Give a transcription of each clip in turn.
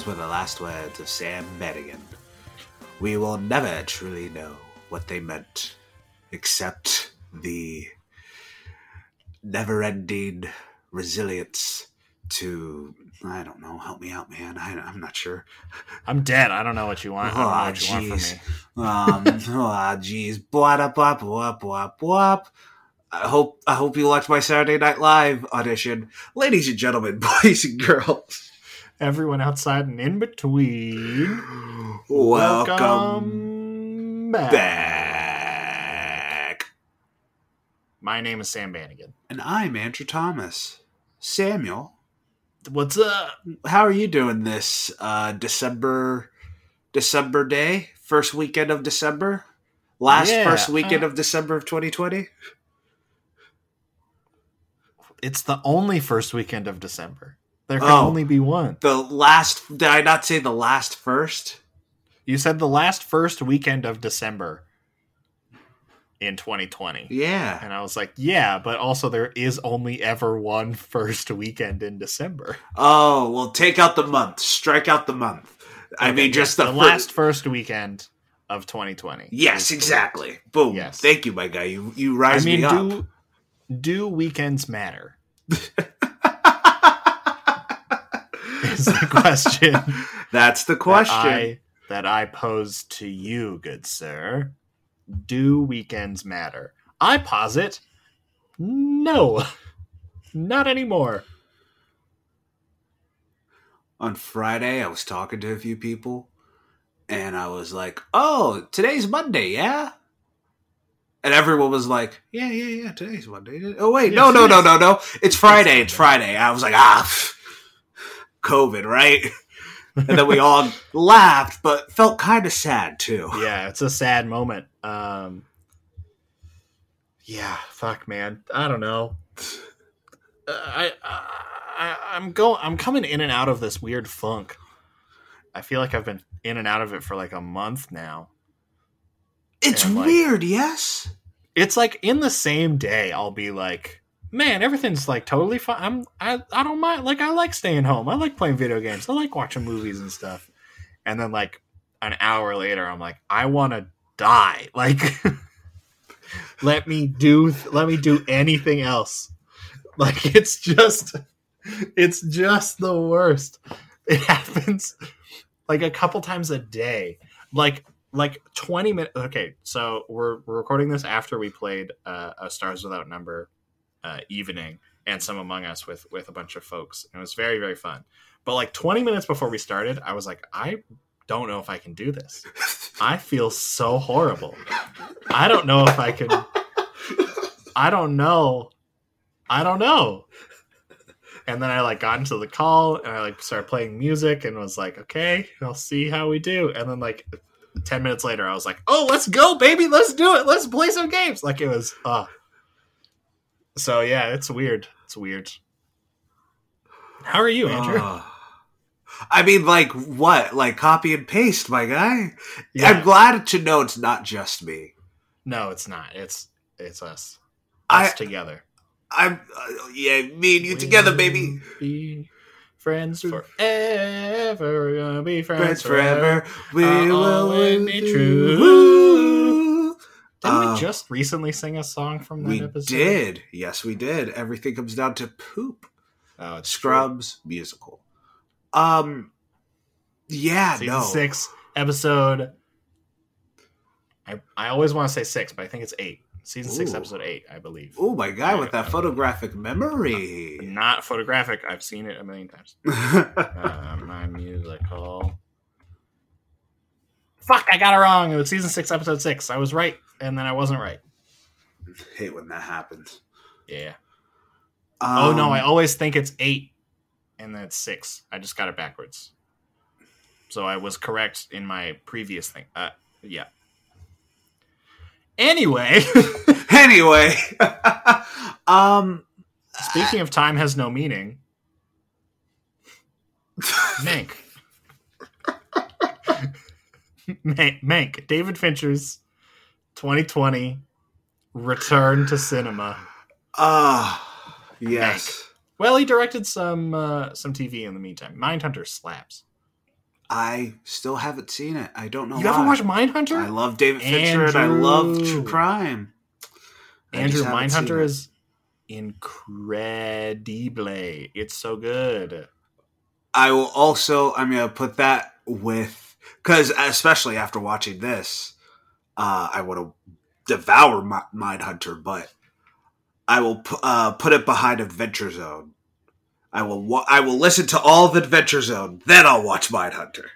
Those were the last words of Sam Madigan. We will never truly know what they meant, except the never ending resilience to. I don't know. Help me out, man. I, I'm not sure. I'm dead. I don't know what you want. I Oh, what you want from jeez. Um, oh, jeez. Bwap, bwap, bwap, bwap, bwap. I hope I hope you watch my Saturday Night Live audition, ladies and gentlemen, boys and girls. Everyone outside and in between. Welcome back. back. My name is Sam Bannigan. And I'm Andrew Thomas. Samuel, What's up? how are you doing this uh, December December day, first weekend of December, last Yeah, first weekend uh, of December of 2020? It's the only first weekend of December. There can Oh. only be one. The last did I not say the last first? You said the last first weekend of December in 2020. Yeah. And I was like, yeah, but also there is only ever one first weekend in December. Oh, well, take out the month. Strike out the month. I Okay, mean, just the, the last first weekend of 2020. Yes, exactly. Boom. Yes. Thank you, my guy. You you I rise mean, me up. do do weekends matter? Is the question That's the question. that I, that I pose to you, good sir. Do weekends matter? I posit no, not anymore. On Friday, I was talking to a few people, and I was like, "Oh, today's Monday, yeah." And everyone was like, "Yeah, yeah, yeah, today's Monday." Oh wait, no, no, no, no, no. It's Friday. It's. Friday. I was like, "Ah, COVID, right?" and then we all laughed, but felt kind of sad too. yeah, it's a sad moment. Um, yeah, fuck, man. I don't know. I, I, I'm going. I'm coming in and out of this weird funk. I feel like I've been in and out of it for like a month now. It's like- weird, yes. It's like in the same day, I'll be like, "Man, everything's like totally fine. I'm. I. I don't mind. Like, I like staying home. I like playing video games. I like watching movies and stuff." And then like an hour later, I'm like, "I want to die. Like, let me do. Let me do anything else." Like, it's just. It's just the worst. It happens like a couple times a day. Like like 20 minutes okay so we're, we're recording this after we played uh, a stars without number uh, evening and some among us with with a bunch of folks. And it was very very fun. But like 20 minutes before we started i was like i don't know if i can do this. I feel so horrible. I don't know if i can i don't know. I don't know. And then i like got into the call and i like started playing music and was like okay i'll see how we do. And then like 10 minutes later i was like oh let's go baby. Let's do it. Let's play some games. Like it was uh so yeah it's weird it's weird how are you andrew Ugh. I mean, like what? Like copy and paste, my guy. Yeah. I'm glad to know it's not just me. no it's not it's it's us I- us together I'm, uh, yeah, me and you together, baby. We'll be friends forever we're gonna be friends, Friends forever, forever. We I'll will always be be true. True. didn't Uh, we just recently sing a song from that We episode We did. Yes, we did. Everything comes down to poop. oh Scrubs musical. Um, yeah, season no. six episode. I I always want to say six, but I think it's eight. Season six, episode eight, I believe. Oh my god, with that photographic memory. Not photographic. I've seen it a million times. Uh, my musical. Fuck! I got it wrong. It was season six, episode six. I was right, and then I wasn't right. Hate when that happens. Yeah. oh no! Um, I always think it's eight, and then it's six. I just got it backwards. So I was correct in my previous thing. Uh, yeah. Anyway. Anyway, um, Speaking of time has no meaning, Mank. Mank, Mank, David Fincher's 2020 return to cinema. Ah, yes. Well, he directed some uh, some TV in the meantime. Mindhunter slaps. I still haven't seen it. I don't know. You haven't why. watched Mindhunter? I love David Fincher and I love true crime. Andrew haven't Mindhunter is incredible. It's so good. I will also. I'm gonna put that with because especially after watching this, uh, I want to devour Mi- Mindhunter, but I will pu- uh, put it behind Adventure Zone. I will. Wa- I will listen to all of Adventure Zone, then I'll watch Mindhunter.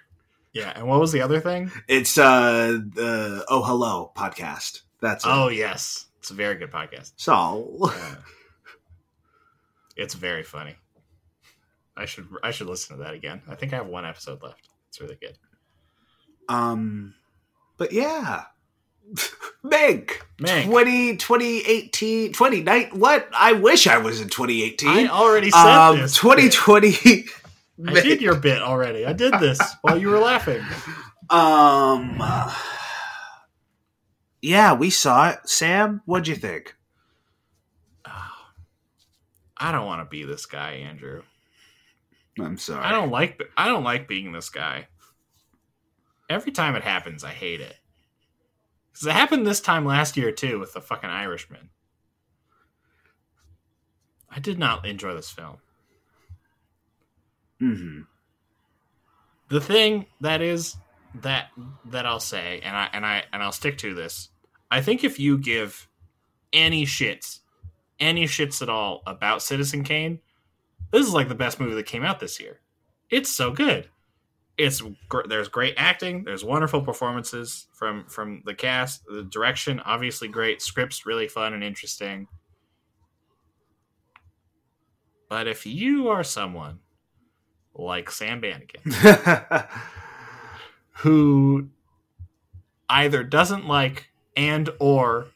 Yeah, and what was the other thing? It's uh the Oh Hello podcast. That's it. Oh yes, it's a very good podcast. so Yeah. it's very funny. I should I should listen to that again. I think I have one episode left. It's really good. Um, but yeah, Meg. Meg. 20, 2018, 29. What? I wish I was in 2018. I already said um, this. 2020. I did your bit already. I did this while you were laughing. Um. yeah, we saw it. Sam, what'd you think? I don't want to be this guy, Andrew. I'm sorry. I don't like I don't like being this guy. Every time it happens, I hate it. Because it happened this time last year too with the fucking Irishman. I did not enjoy this film. hmm The thing that is that that I'll say, and I and I and I'll stick to this. I think if you give any shits, any shits at all about Citizen Kane, this is like the best movie that came out this year. It's so good. It's gr- there's great acting. There's wonderful performances from from the cast. The direction obviously great. Scripts really fun and interesting. But if you are someone like Sam Bannigan, who either doesn't like and or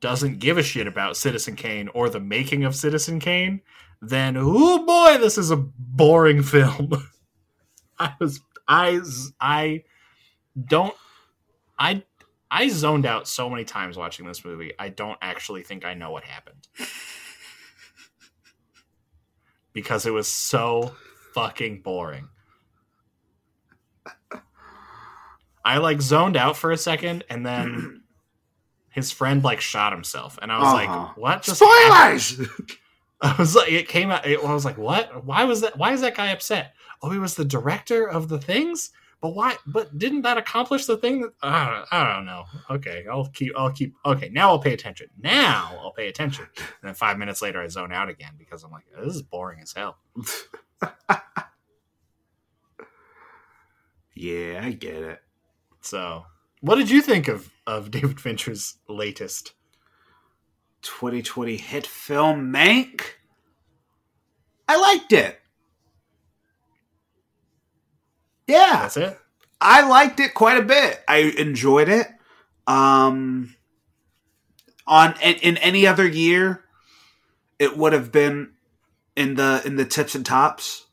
doesn't give a shit about Citizen Kane or the making of Citizen Kane, then oh boy, this is a boring film. I was I I don't I I zoned out so many times watching this movie. I don't actually think I know what happened. because it was so fucking boring. I like zoned out for a second and then his friend like shot himself and I was Uh-huh. like, "What just happened?" Spoilers. I was like, it came out. It, I was like, what? Why was that? Why is that guy upset? Oh, he was the director of the things. But why? But didn't that accomplish the thing? That I don't, I don't know. Okay, I'll keep. I'll keep. Okay, now I'll pay attention. Now I'll pay attention. And then five minutes later, I zone out again because I'm like, this is boring as hell. yeah, I get it. So, what did you think of of David Fincher's latest? 2020 hit film Mank. I liked it. Yeah, That's it. I liked it quite a bit. I enjoyed it. Um, on in, in any other year, it would have been in the in the tips and tops.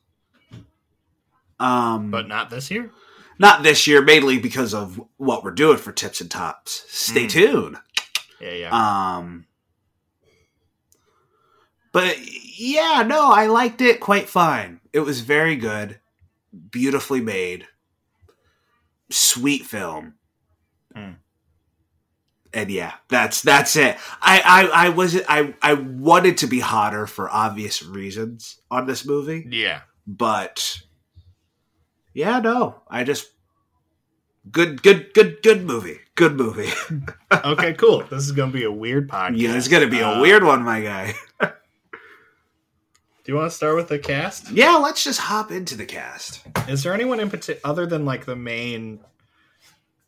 Um, But not this year. not this year, mainly because of what we're doing for tips and tops. Stay Mm. tuned. Yeah, yeah. Um, but yeah, no, I liked it quite fine. It was very good, beautifully made, sweet film. Hmm. And yeah, that's that's it. I I I was I I wanted to be hotter for obvious reasons on this movie, yeah. but yeah, no, I just good good good good movie, good movie. Okay, cool. This is gonna be a weird podcast. yeah, it's gonna be a Uh, weird one, my guy. Do you want to start with the cast? Yeah, let's just hop into the cast. Is there anyone in particular other than like the main,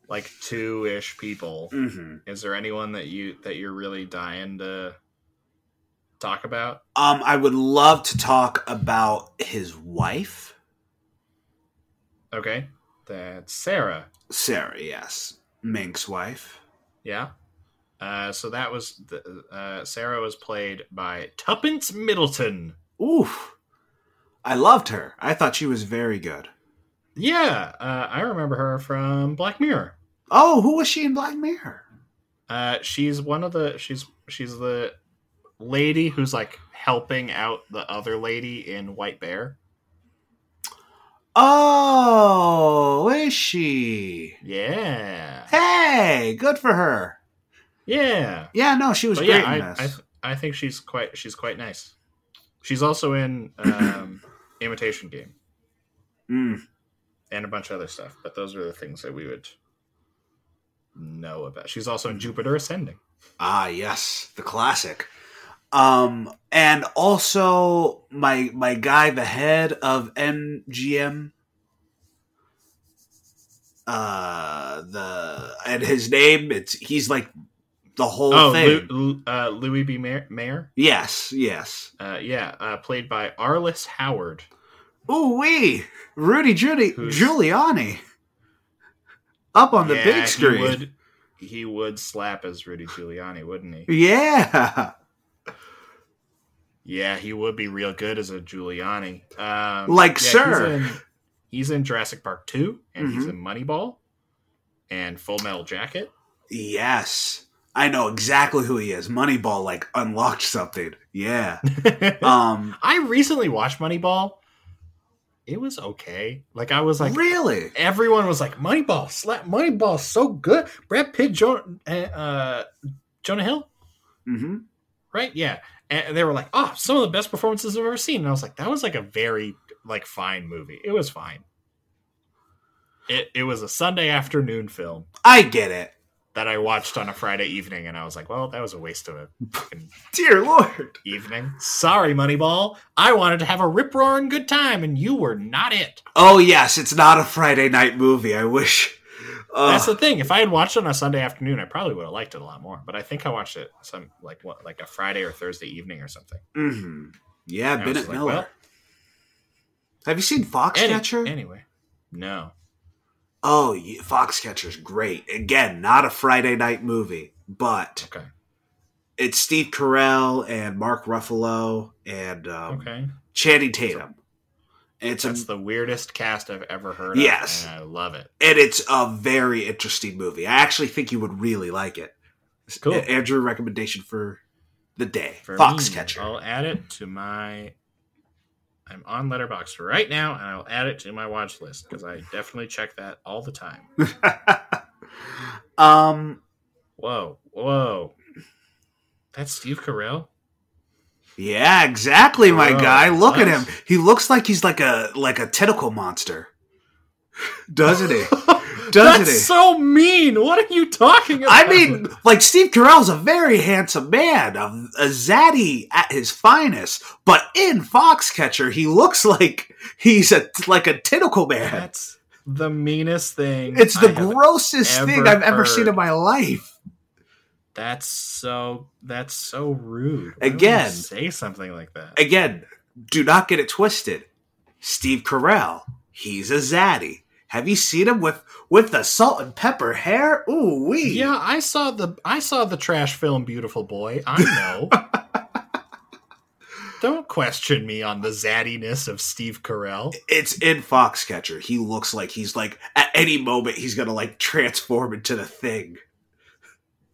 like two ish people? hmm Is there anyone that you that you're really dying to talk about? Um, I would love to talk about his wife, Okay, that's Sarah. Sarah. Yes, Mink's wife. Yeah. Uh, so that was the, uh, Sarah was played by Tuppence Middleton. Oof, I loved her. I thought she was very good. Yeah, uh, I remember her from Black Mirror. Oh, who was she in Black Mirror? Uh, she's one of the she's she's the lady who's like helping out the other lady in White Bear. Oh, is she? Yeah, Hey, good for her. yeah. Yeah, no, she was But great yeah, I. I I think she's quite she's quite nice. She's also in um, Imitation Game Mm. and a bunch of other stuff, but those are the things that we would know about. She's also in Jupiter Ascending. Ah, yes, the classic. Um, and also my my guy, the head of MGM. Uh, the and his name, it's he's like the whole Oh, thing. Lu, uh, Louis B. Mayer. Mayer? yes, yes. Uh, yeah, uh, played by Arliss Howard. Ooh wee, Rudy Judy Who's- Giuliani, up on the Yeah, big screen. He would, he would slap as Rudy Giuliani, wouldn't he? Yeah, Yeah, he would be real good as a Giuliani. Um, Like, yeah, sir. He's in, he's in Jurassic Park 2, and he's Mhm. in Moneyball, and Full Metal Jacket. yes. I know exactly who he is. Moneyball like unlocked something. Yeah. Um. I recently watched Moneyball. It was okay. Like I was like, really? everyone was like, Moneyball, slap Moneyball, so good. Brad Pitt, jo- uh, uh, Jonah Hill, hmm right? Yeah, and they were like, oh, some of the best performances I've ever seen. And I was like, that was like a very like fine movie. It was fine. It it was a Sunday afternoon film I get it. That I watched on a Friday evening, and I was like, well, that was a waste of a fucking Dear Lord. evening. Sorry, Moneyball. I wanted to have a rip roaring good time, and you were not it. Oh yes, it's not a Friday night movie. I wish. Uh, That's the thing. If I had watched it on a Sunday afternoon, I probably would have liked it a lot more. But I think I watched it some like what like a Friday or Thursday evening or something. Mm-hmm. Yeah, And Bennett like, Miller. well, Have you seen any- Foxcatcher? anyway, no. Oh, Foxcatcher's great. Again, not a Friday night movie, but Okay. it's Steve Carell and Mark Ruffalo and um, Okay. Channing Tatum. It's a the weirdest cast I've ever heard of. Yes. And I love it. and it's a very interesting movie. I actually think you would really like it. Cool. Andrew, recommendation for the day: For me, Foxcatcher. I'll add it to my. I'm on Letterboxd right now, and I'll add it to my watch list because I definitely check that all the time. um, Whoa, whoa, that's Steve Carell. yeah, exactly, my Gross. guy. Look at him. He looks like he's like a like a tentacle monster, doesn't he? Doesn't That's he? so mean. What are you talking about? I mean, like Steve Carell's a very handsome man, a, a zaddy at his finest. But in Foxcatcher, he looks like he's a like a tentacle man. that's the meanest thing. It's the I grossest thing I've ever seen in my life. That's so. That's so rude. Why Again. say something like that. Again, do not get it twisted. Steve Carell, he's a zaddy. Have you seen him with with the salt and pepper hair? Ooh wee. Yeah, I saw the I saw the trash film Beautiful Boy. I know. Don't question me on the zaddiness of Steve Carell. It's in Foxcatcher. He looks like he's like at any moment he's gonna like transform into the thing.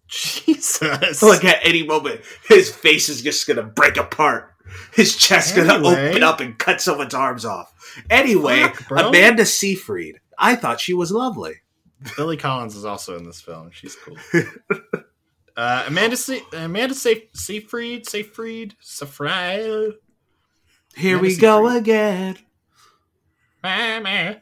Jesus. Like at any moment, his face is just gonna break apart. His chest's gonna open up and cut someone's arms off. Anyway, Fuck. Amanda Seyfried. I thought she was lovely. Lily Collins is also in this film. She's cool. Uh, Amanda Se- Amanda Se- Seyfried Seyfried Seyfried. Here Amanda we go Seyfried. again. Mama.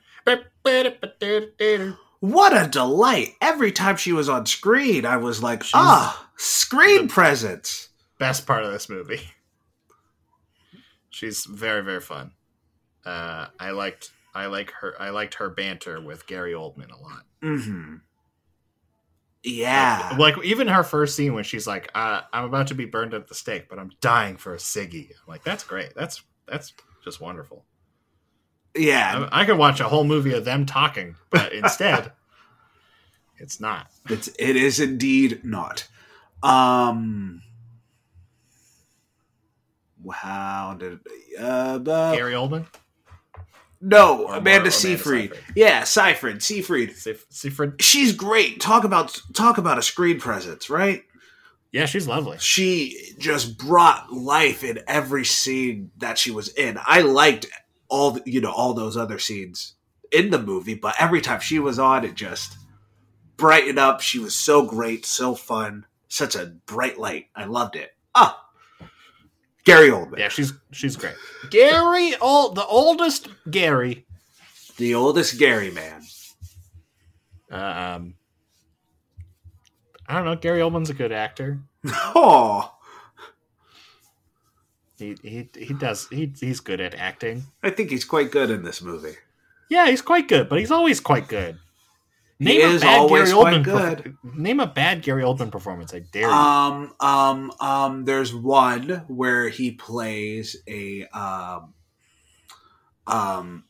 What a delight! Every time she was on screen, I was like, She's ah, screen presence. Best part of this movie. She's very very fun. Uh, I liked I like her I liked her banter with Gary Oldman a lot. Mm-hmm. Yeah. Like even her first scene when she's like, uh, "I'm about to be burned at the stake, but I'm dying for a ciggy." I'm like, "That's great. That's that's just wonderful." Yeah. I, I could watch a whole movie of them talking, but instead, it's not. It's it is indeed not. Um how did uh, uh Gary Oldman, no Or Amanda Amanda Seyfried. Seyfried. Yeah, Seyfried, Seyfried. Seyf- Seyfried. She's great. Talk about talk about a screen presence, right? Yeah, she's lovely. She just brought life in every scene that she was in. I liked all the, you know all those other scenes in the movie, but every time she was on, it just brightened up. She was so great, so fun, such a bright light. I loved it. Ah, Gary Oldman, Yeah, she's she's great. Gary, old the oldest Gary. the oldest Gary man. Um, I don't know. Gary Oldman's a good actor. Oh, He he he does he he's good at acting. I think he's quite good in this movie. Yeah, he's quite good, but he's always quite good. He is always quite good. name a bad Gary Oldman performance. I dare you. Um, um, um. There's one where he plays a um, um,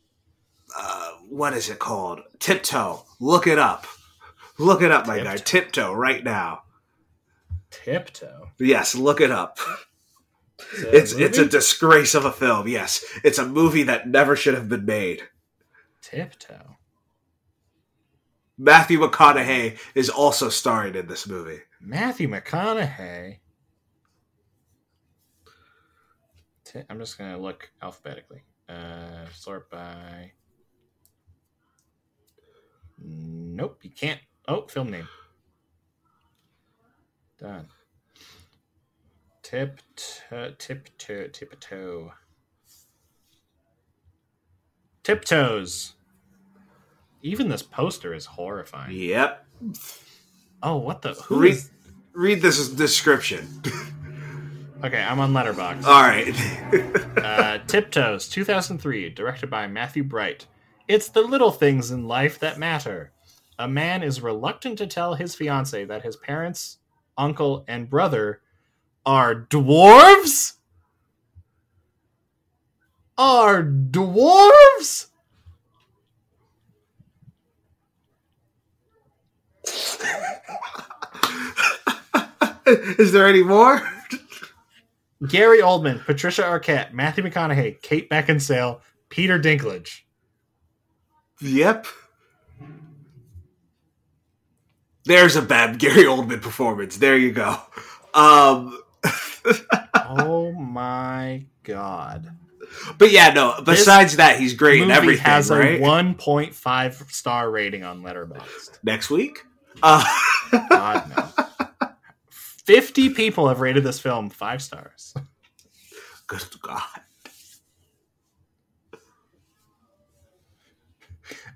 uh, what is it called? Tiptoe. Look it up. Look it up, my guy. Tiptoe right now. Tiptoe. Yes, look it up. A It's it's a disgrace of a film. Yes, it's a movie that never should have been made. Tiptoe. Matthew McConaughey is also starring in this movie. Matthew McConaughey. I'm just gonna look alphabetically. Uh, sort by. Nope, you can't. Oh, film name. Done. Tip, tiptoe, tiptoe. Tiptoes. Even this poster is horrifying. Yep. Oh, what the? Who Read is- read this description. Okay, I'm on Letterboxd. All right. uh, Tiptoes, 2003, directed by Matthew Bright. It's the little things in life that matter. A man is reluctant to tell his fiance that his parents, uncle, and brother are dwarves? Are dwarves? Is there any more? Gary Oldman, Patricia Arquette, Matthew McConaughey, Kate Beckinsale, Peter Dinklage. Yep. There's a bad Gary Oldman performance. There you go. Um, oh my god. but yeah, no. Besides that, he's great in movie everything. has right? a 1.5 star rating on Letterboxd. Next week. Uh, God no. 50 people have rated this film 5 stars. good God.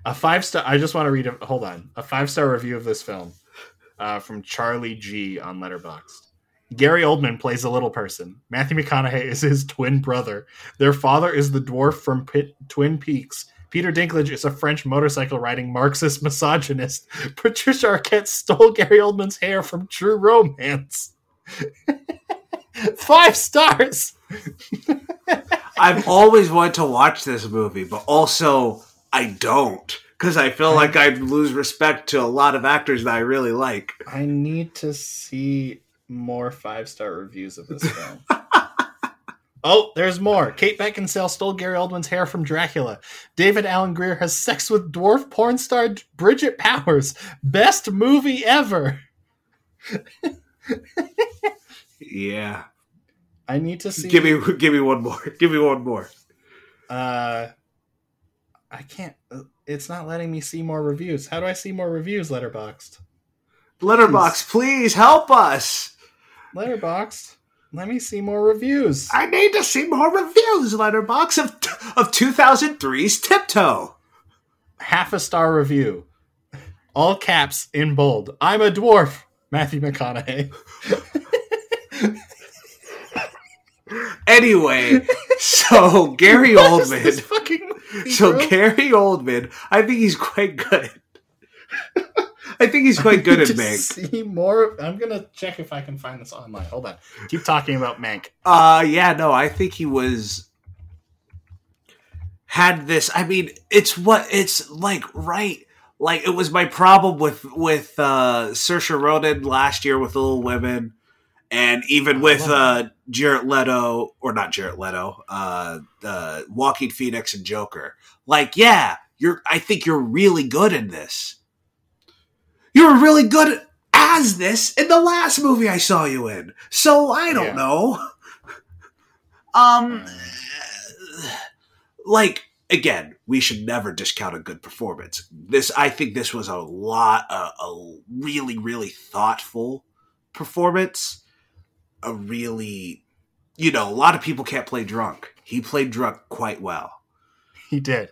A 5 star I just want to read a hold on. A 5 star review of this film uh, from Charlie G on Letterboxd. Gary Oldman plays a little person. Matthew McConaughey is his twin brother. Their father is the dwarf from Pit- Twin Peaks. Peter Dinklage is a French motorcycle riding Marxist misogynist. Patricia Arquette stole Gary Oldman's hair from True Romance. Five stars. I've always wanted to watch this movie, but also I don't because I feel like I'd lose respect to a lot of actors that I really like. I need to see more five star reviews of this film. Oh, there's more. Kate Beckinsale stole Gary Oldman's hair from Dracula. David Alan Grier has sex with dwarf porn star Bridget Powers. Best movie ever. Yeah. I need to see. Give me give me one more. Give me one more. Uh, I can't. uh, It's not letting me see more reviews. How do I see more reviews? Letterboxd. Letterboxd, please help us. Letterboxd. Let me see more reviews. I need to see more reviews, Letterboxd, of of 2003's Tiptoe. half a star review. All caps in bold. I'm a dwarf. Matthew McConaughey. Anyway, so Gary What is this Oldman. movie, So bro? Gary Oldman, I think he's quite good. I think he's quite good at Mank. See more. I'm gonna check if I can find this online. Hold on. Keep talking about Mank. Uh yeah, no, I think he was had this I mean, it's what it's like right like it was my problem with with uh Saoirse Ronan last year with Little Women and even I with uh Jared Leto or not Jared Leto, uh uh Joaquin Phoenix and Joker. Like, yeah, you're I think you're really good in this. You're a really good as this in the last movie I saw you in. So I don't Yeah. know. Um, like again, we should never discount a good performance. This, I think, this was a lot, a, a really, really thoughtful performance. A really, you know, a lot of people can't play drunk. He played drunk quite well. He did.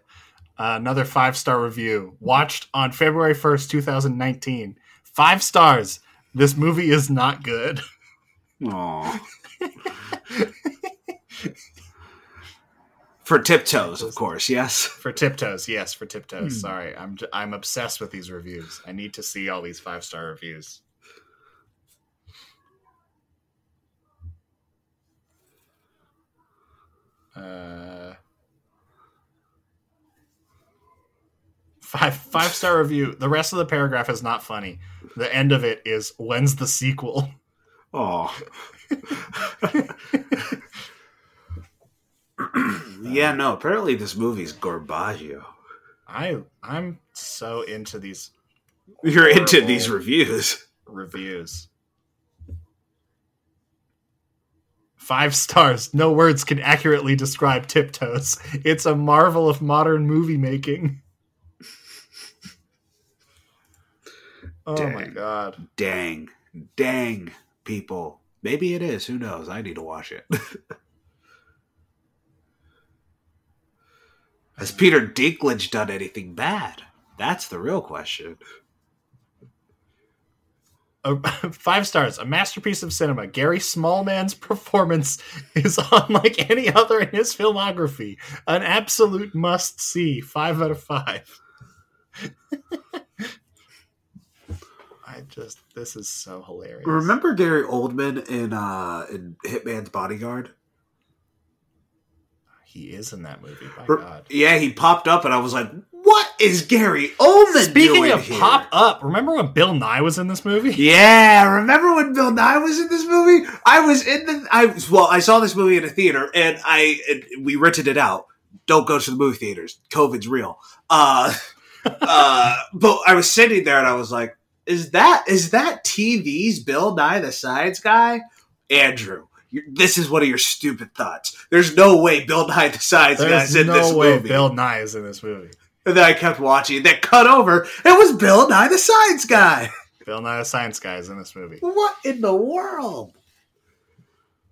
Uh, another five star review. Watched on February 1st, 2019. Five stars. This movie is not good. Aww. For tiptoes, of course. Yes. For tiptoes, yes, for tiptoes. Hmm. Sorry, I'm j- I'm obsessed with these reviews. I need to see all these five star reviews. Uh, five five star review. The rest of the paragraph is not funny. The end of it is when's the sequel? Oh. yeah, no. Apparently, this movie's Gorbaggio. I I'm so into these You're into these reviews. reviews. Five stars. No words can accurately describe Tiptoes. It's a marvel of modern movie making. Oh my god. Dang, dang, people. Maybe it is. Who knows? I need to watch it. Has Peter Dinklage done anything bad? That's the real question. Five stars. A masterpiece of cinema. Gary Smallman's performance is unlike any other in his filmography. An absolute must see. Five out of five. I just, this is so hilarious. Remember Gary Oldman in uh in Hitman's Bodyguard? He is in that movie. My Re- God. Yeah, he popped up, and I was like, "What is Gary Oldman Speaking doing of here?" pop up, remember when Bill Nye was in this movie? Yeah, remember when Bill Nye was in this movie? I was in the I well, I saw this movie in a theater and I and we rented it out. Don't go to the movie theaters. COVID's real. Uh uh but I was sitting there and I was like, is that is that TV's Bill Nye the Science Guy? Andrew, this is one of your stupid thoughts. There's no way Bill Nye the Science Guy is in no this way movie. Bill Nye is in this movie. And then I kept watching. Then cut over. It was Bill Nye the Science Guy. Bill Nye the Science Guy is in this movie. What in the world?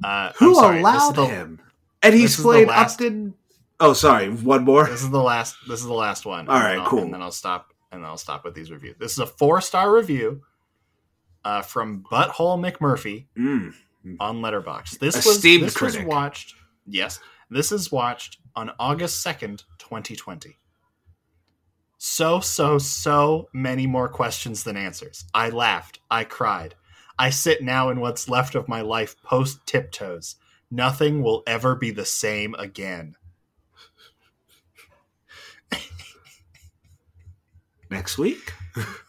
Uh, Who sorry, allowed the, him? And he's played last- Upton. Oh, sorry. One more. This is the last. This is the last one. All right, And right, I'll- cool. And then I'll stop. And then I'll stop with these reviews. This is a four star review uh, from Butthole McMurphy Mm. on Letterboxd. This Esteemed was this critic. was watched. Yes, this is watched on August second, twenty twenty. So so so many more questions than answers. I laughed. I cried. I sit now in what's left of my life post tiptoes. Nothing will ever be the same again. Next week.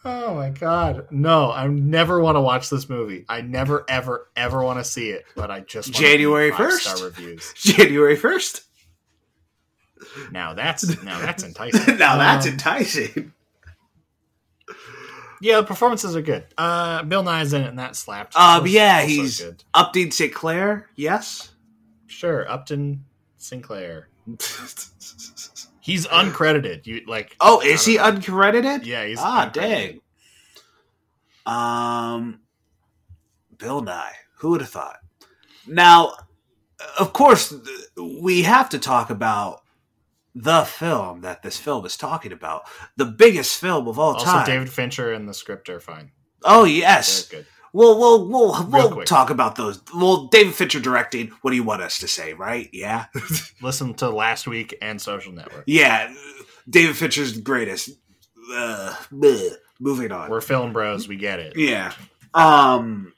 Oh my god. No, I never want to watch this movie. I never ever ever want to see it, but I just January 1st? five-star reviews. January first. Now that's now that's enticing. now that's Um, enticing. Yeah, the performances are good. Uh Bill Nye's in it and that slapped. Was yeah, he's good. Upton Sinclair. Yes. Sure, Upton Sinclair. He's uncredited. You like oh, is he know. uncredited? Yeah, he's ah, uncredited. dang. Um, Bill Nye. Who would have thought? Now, of course, we have to talk about the film that this film is talking about. The biggest film of all time. Also time. David Fincher and the script are fine. oh yes. We'll we'll we'll we'll talk about those. Well, David Fincher directing. What do you want us to say? Right? Yeah. Listen to last week and Social Network. yeah. David Fincher's the greatest. Uh, bleh. Moving on. We're film bros, we get it. Yeah. Um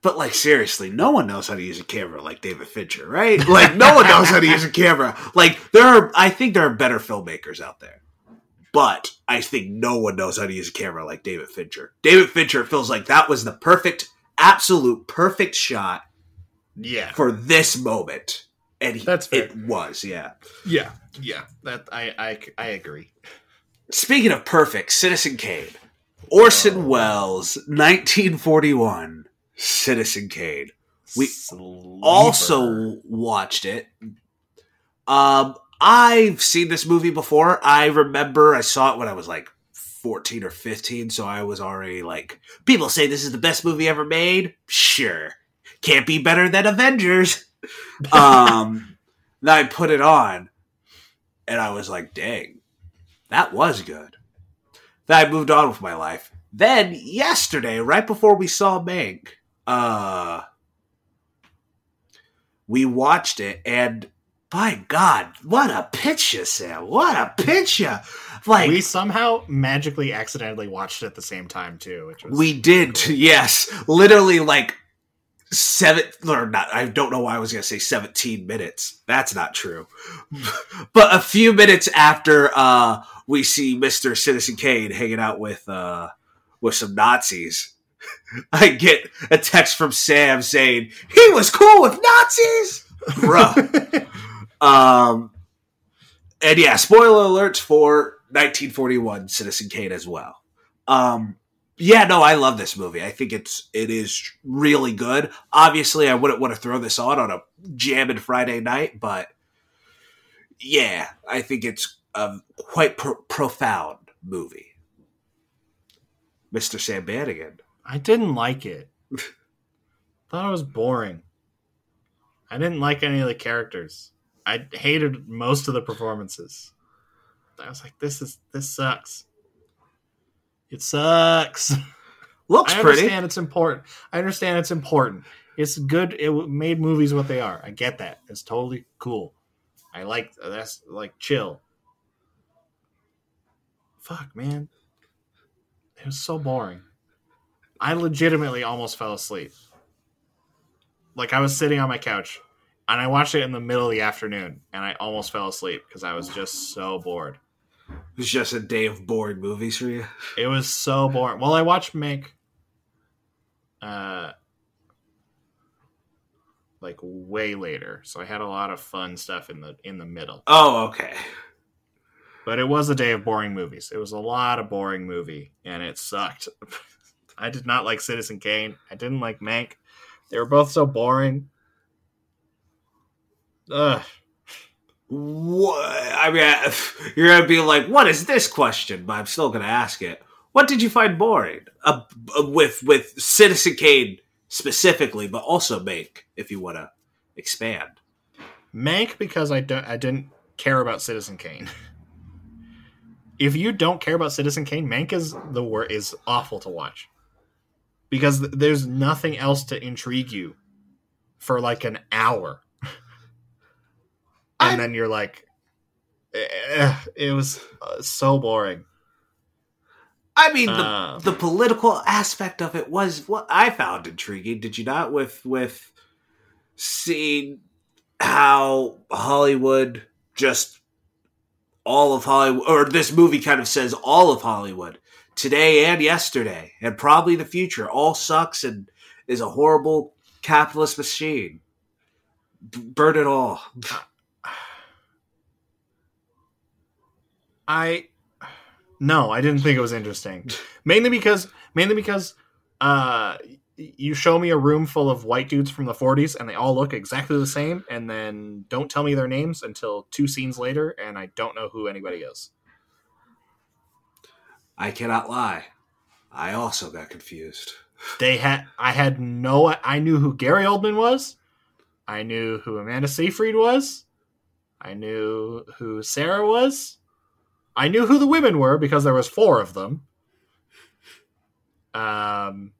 But like seriously, no one knows how to use a camera like David Fincher, right? Like no one knows how to use a camera. Like there are I think there are better filmmakers out there. But I think no one knows how to use a camera like David Fincher. David Fincher feels like that was the perfect absolute perfect shot Yeah. for this moment. And he, That's fair. it was, yeah. Yeah, yeah, that I I, I agree. Speaking of perfect, Citizen Kane. Orson Welles, 1941. Citizen Kane. We Sleeper. also watched it. Um, I've seen this movie before. I remember I saw it when I was like 14 or 15, so I was already like, people say this is the best movie ever made. Sure. Can't be better than Avengers. um, then I put it on, and I was like, dang, that was good. Then I moved on with my life. Then yesterday, right before we saw Mank, uh, we watched it, and by God, what a picture, Sam! What a picture! Like we somehow magically accidentally watched it at the same time too, which was we did, t- yes, literally like seven or not. I don't know why I was going to say seventeen minutes. That's not true. but a few minutes after uh, we see Mister Citizen Kane hanging out with uh, with some Nazis. I get a text from Sam saying he was cool with Nazis, bruh. Um, and yeah, spoiler alerts for 1941 Citizen Kane as well. Um, yeah, no, I love this movie. I think it's it is really good. Obviously, I wouldn't want to throw this on on a jamming Friday night, but yeah, I think it's a quite pro- profound movie. Mr. Sam Bannigan. I didn't like it. Thought it was boring. I didn't like any of the characters. I hated most of the performances. I was like, this is this sucks. It sucks. Looks I pretty. understand it's important. I understand it's important. It's good. It made movies what they are. I get that. It's totally cool. I like that's like chill. Fuck, man. It was so boring. I legitimately almost fell asleep. Like I was sitting on my couch and I watched it in the middle of the afternoon and I almost fell asleep because I was just so bored. It was just a day of boring movies for you. It was so boring. Well, I watched Mank uh like way later. So I had a lot of fun stuff in the in the middle. Oh, okay. But it was a day of boring movies. It was a lot of boring movie and it sucked. I did not like Citizen Kane. I didn't like Mank. They were both so boring. Ugh. What? I mean, you're gonna be like, "What is this question?" But I'm still gonna ask it. What did you find boring uh, with with Citizen Kane specifically, but also Mank, if you want to expand? Mank because I don't I didn't care about Citizen Kane. If you don't care about Citizen Kane, Mank is the wor- is awful to watch. Because th- there's nothing else to intrigue you for like an hour. And then you're like eh, it was uh, so boring. I mean, the, Uh. the political aspect of it was what I found intriguing. Did you not? With with seeing how Hollywood just all of Hollywood, or this movie kind of says all of Hollywood today and yesterday, and probably the future, all sucks and is a horrible capitalist machine. Burn it all. I no, I didn't think it was interesting. Mainly because mainly because uh you show me a room full of white dudes from the 40s and they all look exactly the same and then don't tell me their names until two scenes later and I don't know who anybody is. I cannot lie. I also got confused. They had I had no I knew who Gary Oldman was. I knew who Amanda Seyfried was. I knew who Sarah was. I knew who the women were because there was four of them. Um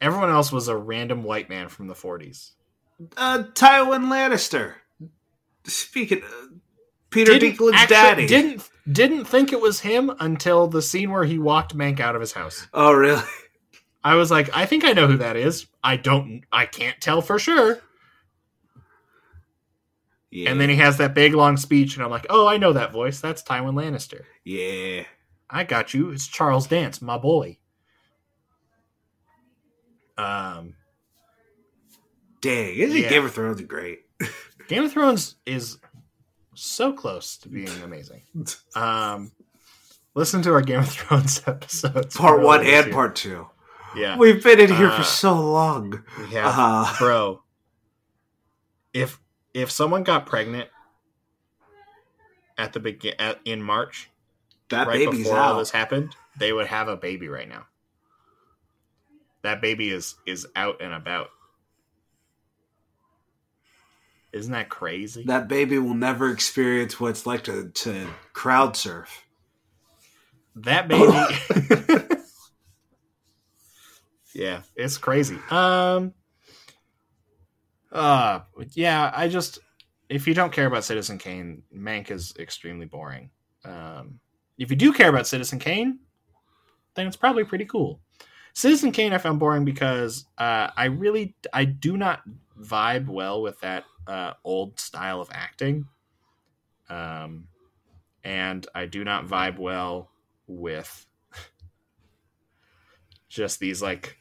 Everyone else was a random white man from the 40s. Uh, Tywin Lannister. Speaking, of Peter Dinklage's actu- daddy. Didn't didn't think it was him until the scene where he walked Mank out of his house. oh, really? I was like, I think I know who that is. I don't. I can't tell for sure. Yeah. And then he has that big long speech, and I'm like, oh, I know that voice. That's Tywin Lannister. yeah. I got you. It's Charles Dance, my boy. Um, Dang, isn't Yeah. Game of Thrones great? Game of Thrones is so close to being amazing. Um, listen to our Game of Thrones episodes. Part one and year. part two. Yeah, We've been in here Uh, for so long. yeah, Uh, bro. If if someone got pregnant at the begin at, in March, that right baby's before all out. this happened, they would have a baby right now. That baby is is out and about. Isn't that crazy? That baby will never experience what it's like to, to crowd surf. That baby. yeah, it's crazy. Um. Uh, yeah. I just, if you don't care about Citizen Kane, Mank is extremely boring. Um, if you do care about Citizen Kane, then it's probably pretty cool. Citizen Kane, I found boring because uh, I really, I do not vibe well with that uh, old style of acting. Um, and I do not vibe well with just these like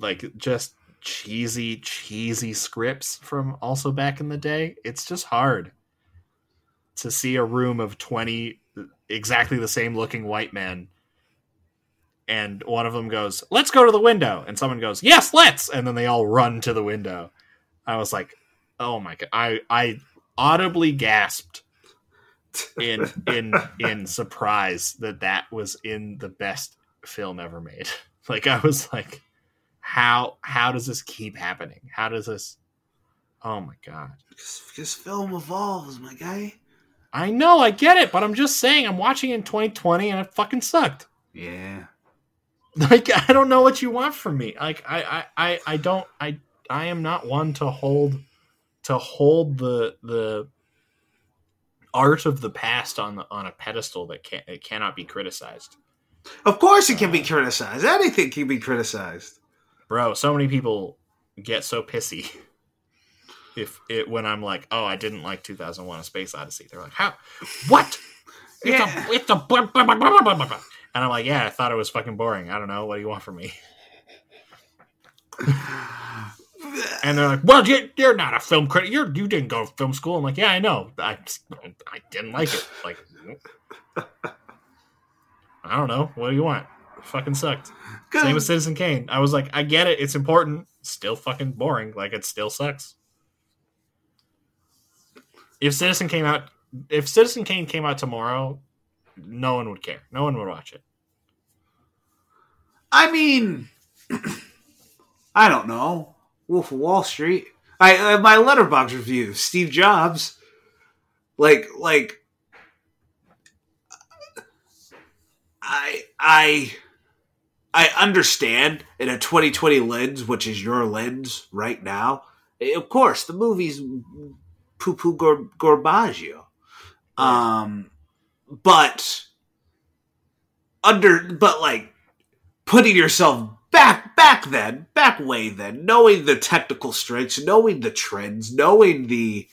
like just cheesy cheesy scripts from also back in the day. It's just hard to see a room of 20 exactly the same looking white men. And one of them goes let's go to the window. And someone goes yes let's. And then they all run to the window. I was like oh my god i i audibly gasped in in in surprise that that was in the best film ever made. Like I was like, how how does this keep happening? How does this? Oh my god! Because, because film evolves, my guy. I know, I get it, but I'm just saying, I'm watching it in 2020 and it fucking sucked. Yeah. Like I don't know what you want from me. Like I I I, I don't I I am not one to hold to hold the the art of the past on the, on a pedestal that can it cannot be criticized. Of course it can be uh, criticized. Anything can be criticized. Bro so many people get so pissy if it when i'm like oh i didn't like 2001 a space odyssey. They're like how what? It's Yeah. a it's a blah, blah, blah, blah, blah, blah, blah." and i'm like yeah i thought it was fucking boring. I don't know. What do you want from me? And they're like well you, you're not a film critic. You're you didn't go to film school. I'm like yeah i know. I i didn't like it. Like i don't know. What do you want fucking sucked same with Citizen Kane. I was like, I get it, it's important. Still fucking boring. Like it still sucks. If Citizen came out if Citizen Kane came out tomorrow, no one would care. No one would watch it. I mean, I don't know. Wolf of Wall Street. I uh, my Letterboxd review. Steve Jobs. Like like. I I I understand in a 2020 lens, which is your lens right now. eh, Of course, the movie's poo poo gor- gorbaggio. Um, but under but like putting yourself back back then back way then knowing the technical strengths knowing the trends knowing the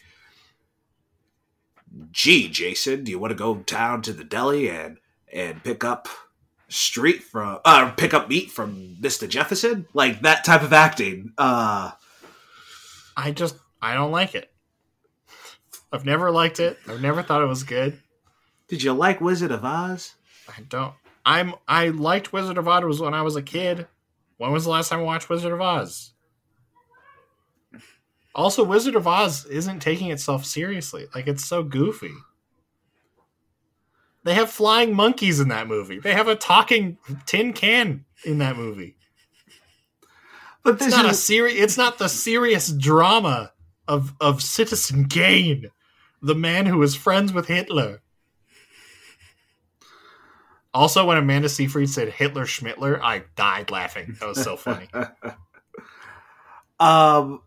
gee jason do you want to go down to the deli and and pick up street from uh pick up meat from mr jefferson like that type of acting uh I just I don't like it. I've never liked it. I've never thought it was good. did you like wizard of oz I don't I'm I liked Wizard of Oz Was when I was a kid. When was the last time I watched Wizard of Oz? Also, Wizard of Oz isn't taking itself seriously. Like it's so goofy. They have flying monkeys in that movie. They have a talking tin can in that movie. but It's this not a is serious. It's not the serious drama of of Citizen Kane, the man who was friends with Hitler. Also, when Amanda Seyfried said Hitler Schmittler, I died laughing. That was so funny. um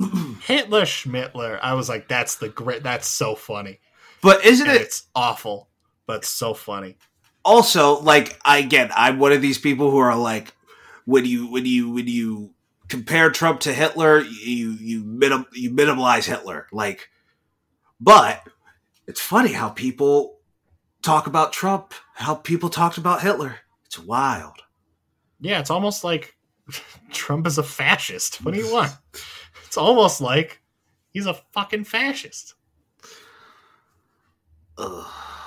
Hitler Schmittler. I was like, that's the great. That's so funny. but isn't And it it's awful, but so funny. also like I again I'm one of these people who are like when you when you when you compare Trump to Hitler you you minim, you minimize Hitler like but it's funny how people talk about Trump how people talked about Hitler it's wild Yeah, it's almost like Trump is a fascist. What do you want? It's almost like he's a fucking fascist. Ugh.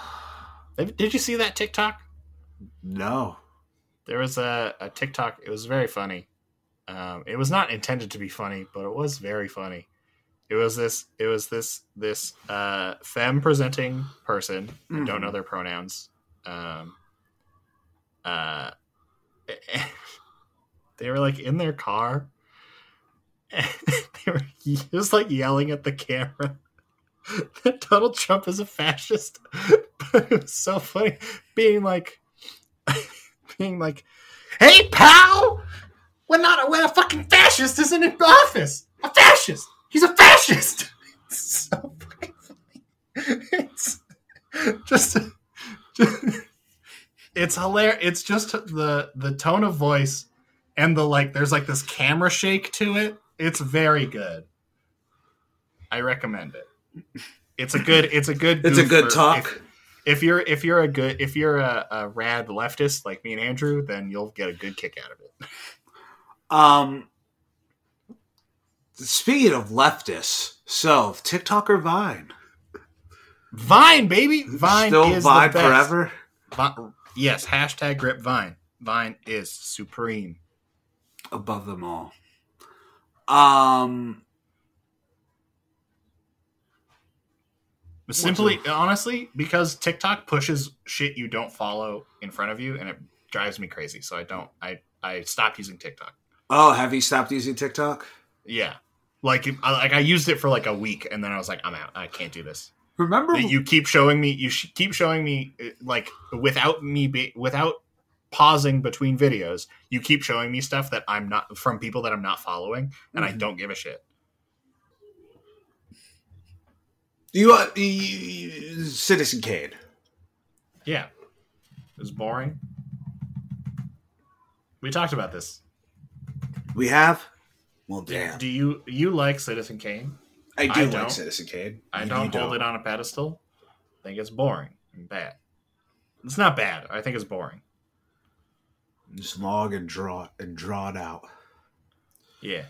Did you see that TikTok? No. There was a, a TikTok. It was very funny. Um, it was not intended to be funny, but it was very funny. It was this. It was this this uh, femme presenting person. I don't know Mhm. their pronouns. Um, uh, they were like in their car. And they were just like yelling at the camera that Donald Trump is a fascist. But it was so funny being like, being like, "Hey, pal, we're not when a fucking fascist isn't in office. A fascist. He's a fascist." It's so funny. It's just, just it's hilarious. It's just the the tone of voice and the like. There's like this camera shake to it. It's very good. I recommend it. It's a good. It's a good. It's a good talk. If, if you're if you're a good if you're a, a rad leftist like me and Andrew, then you'll get a good kick out of it. Um, speaking of leftists, so TikTok or Vine? Vine, baby, Vine Still is Vine the best. forever? Vi- yes, hashtag grip Vine. Vine is supreme. Above them all. Um, Simply, honestly, because TikTok pushes shit you don't follow in front of you, and it drives me crazy. So I don't. I I stopped using TikTok. oh, have you stopped using TikTok? Yeah, like I- like I used it for like a week, and then I was like, I'm out. I can't do this. Remember? that you keep showing me you sh- keep showing me uh, like without me be- without pausing between videos you keep showing me stuff that i'm not from people that i'm not following and i Mhm. don't give a shit you, uh, you Citizen Kane. yeah it was boring we talked about this We have. Well, do, damn. do you you like citizen kane I do I like. Citizen Kane. i You don't hold it on a pedestal i think it's boring and bad it's not bad i think it's boring Just long and draw and drawn out. Yeah,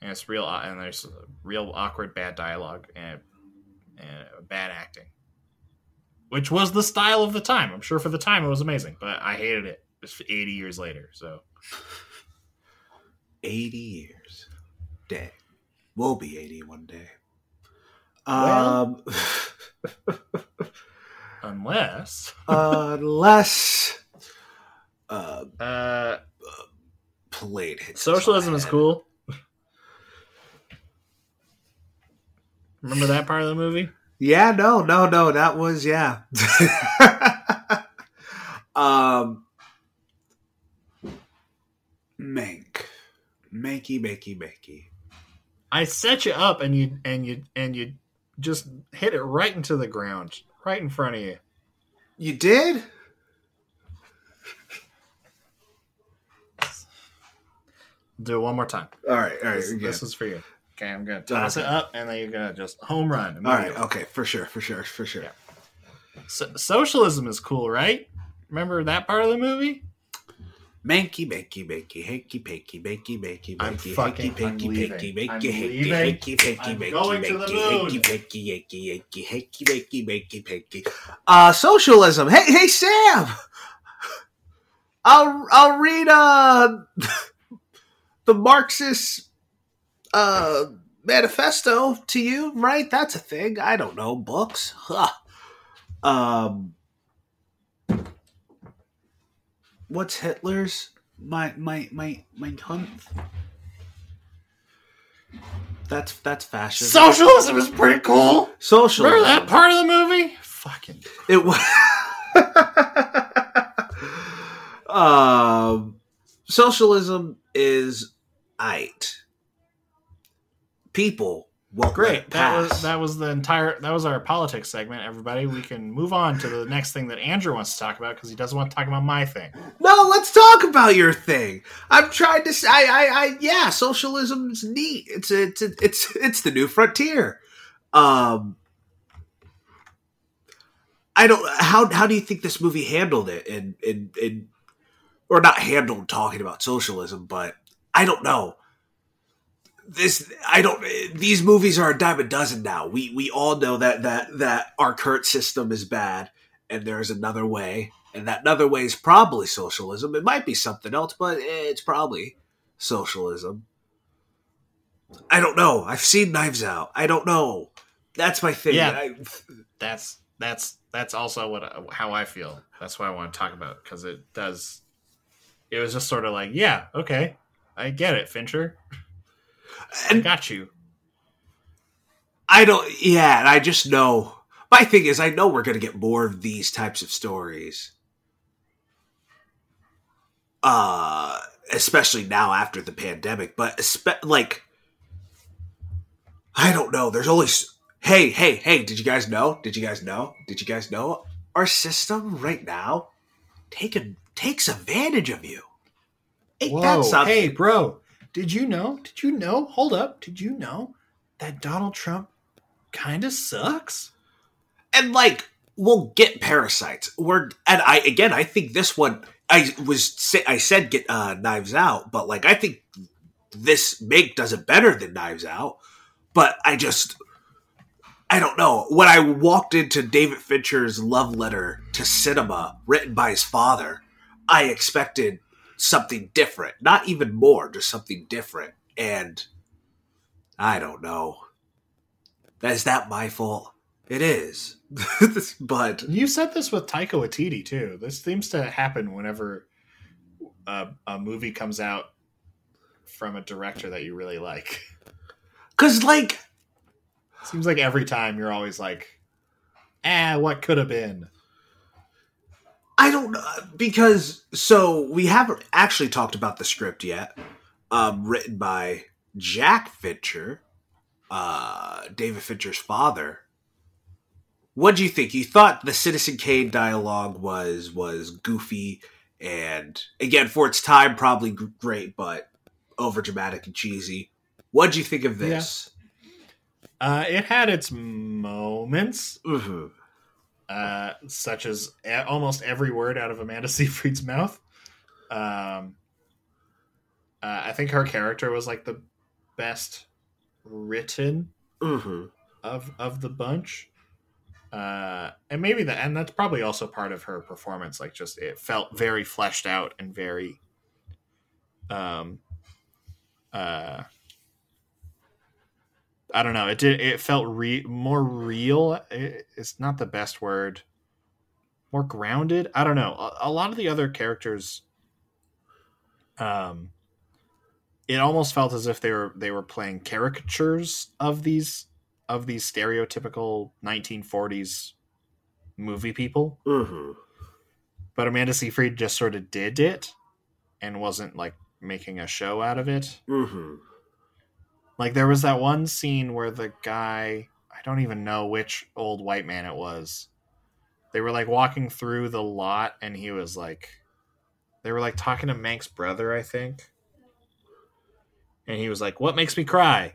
and it's real, and there's real awkward, bad dialogue and, and bad acting, which was the style of the time. I'm sure for the time it was amazing, but I hated it. It's 80 years later, so Eighty years. Day. We'll be 80 one day. Well- Um, unless unless uh, uh, plate hits. socialism is cool. Remember that part of the movie? Yeah, no, no, no. That was yeah. um, Mank, Manky, Manky, Manky. I set you up, and you and you and you just hit it right into the ground, right in front of you. You did? Do it one more time. All right, all right. This, this is for you. Okay, I'm gonna toss Okay. it up, and then you're gonna just home run. all right, okay, for sure, for sure, for sure. Yeah. So, socialism is cool, right? Remember that part of the movie? Manky, manky, manky, hanky, panky, manky, manky, manky, hanky, panky, panky, manky, hanky, hanky, panky, manky, going to the manky, hanky, panky, yanky, yanky, hanky, manky, manky, panky. Uh, socialism. Hey, hey, Sam. I'll I'll read uh the Marxist uh manifesto to you, right? That's a thing. I don't know books. Huh. Um, what's Hitler's? My my my my hunt. That's that's fascism. Socialism is pretty cool. Socialism. Remember that part of the movie? Fucking It was. um, socialism is it. People won't great. That was that was the entire that was our politics segment. Everybody, we can move on to the next thing that Andrew wants to talk about because he doesn't want to talk about my thing. No, let's talk about your thing. I'm trying to. say, I, I, yeah, socialism's neat. It's a, it's a, it's it's the new frontier. Um, I don't. How how do you think this movie handled it? And and and or not handled talking about socialism, but I don't know. This I don't. These movies are a dime a dozen now. We we all know that that that our current system is bad, and there's another way, and that another way is probably socialism. It might be something else, but it's probably socialism. I don't know. I've seen Knives Out. I don't know. That's my thing. Yeah. I, That's that's that's also what how I feel. That's why I want to talk about because it does. It was just sort of like, yeah, okay, I get it, Fincher. I and got you. I don't. Yeah, and I just know. My thing is, I know we're going to get more of these types of stories. Uh, especially now after the pandemic, but espe- like, I don't know. There's always. Hey, hey, hey! Did you guys know? Did you guys know? Did you guys know? Our system right now taking takes advantage of you. Ain't Whoa, that something? hey, bro, did you know? Did you know? Hold up, did you know that Donald Trump kind of sucks? and like we'll get parasites we're and i again i think this one i was i said get uh knives out but like i think this Mank does it better than knives out but i just i don't know when i walked into david fincher's love letter to cinema written by his father i expected something different not even more just something different and i don't know is that my fault it is but You said this with Taika Waititi too. This seems to happen whenever a, a movie comes out from a director that you really like. Cause like Seems like every time you're always like, ah, what could have been? I don't know because so we haven't actually talked about the script yet. Um, written by Jack Fincher, uh, David Fincher's father. What do you think? You thought the Citizen Kane dialogue was was goofy and again for its time probably great, but over dramatic and cheesy. What do you think of this? Uh, it had its moments, Mhm. Uh, such as a- almost every word out of Amanda Seyfried's mouth. Um, uh, I think her character was like the best written Mhm. of of the bunch uh and maybe that and that's probably also part of her performance like just it felt very fleshed out and very um uh i don't know. It did it felt re- more real. It, it's not the best word. More grounded? I don't know. A, a lot of the other characters um it almost felt as if they were they were playing caricatures of these of these stereotypical 1940s movie people. Mhm. but amanda seyfried just sort of did it and wasn't like making a show out of it. Mhm. Like there was that one scene where the guy i don't even know which old white man it was. They were like walking through the lot and he was like they were like talking to mank's brother i think. And he was like what makes me cry?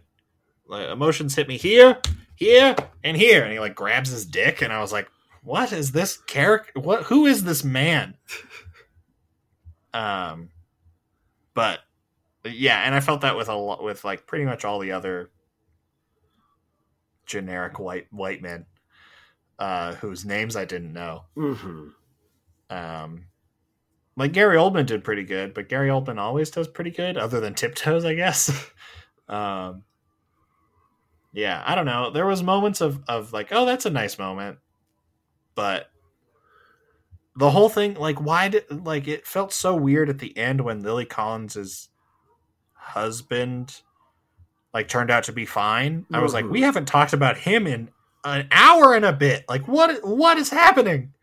Like emotions hit me here here and here. And he like grabs his dick and i was like what is this character what who is this man? Um but yeah and i felt that with a lot with like pretty much all the other generic white white men uh whose names i didn't know. Mhm. um like gary oldman did pretty good but gary oldman always does pretty good other than tiptoes i guess. Um yeah i don't know. There was moments of of like oh that's a nice moment but the whole thing like why did like it felt so weird at the end when lily collins's husband like turned out to be fine. I was like Mhm. we haven't talked about him in an hour and a bit. Like what what is happening?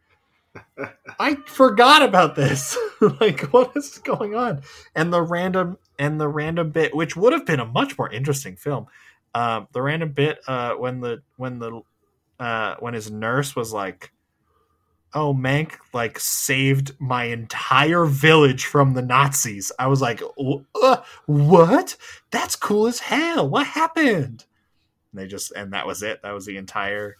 I forgot about this. Like what is going on? And the random and the random bit which would have been a much more interesting film um the random bit uh when the when the uh when his nurse was like oh mank like saved my entire village from the nazis. I was like uh, what? That's cool as hell. What happened? And they just and that was it. That was the entire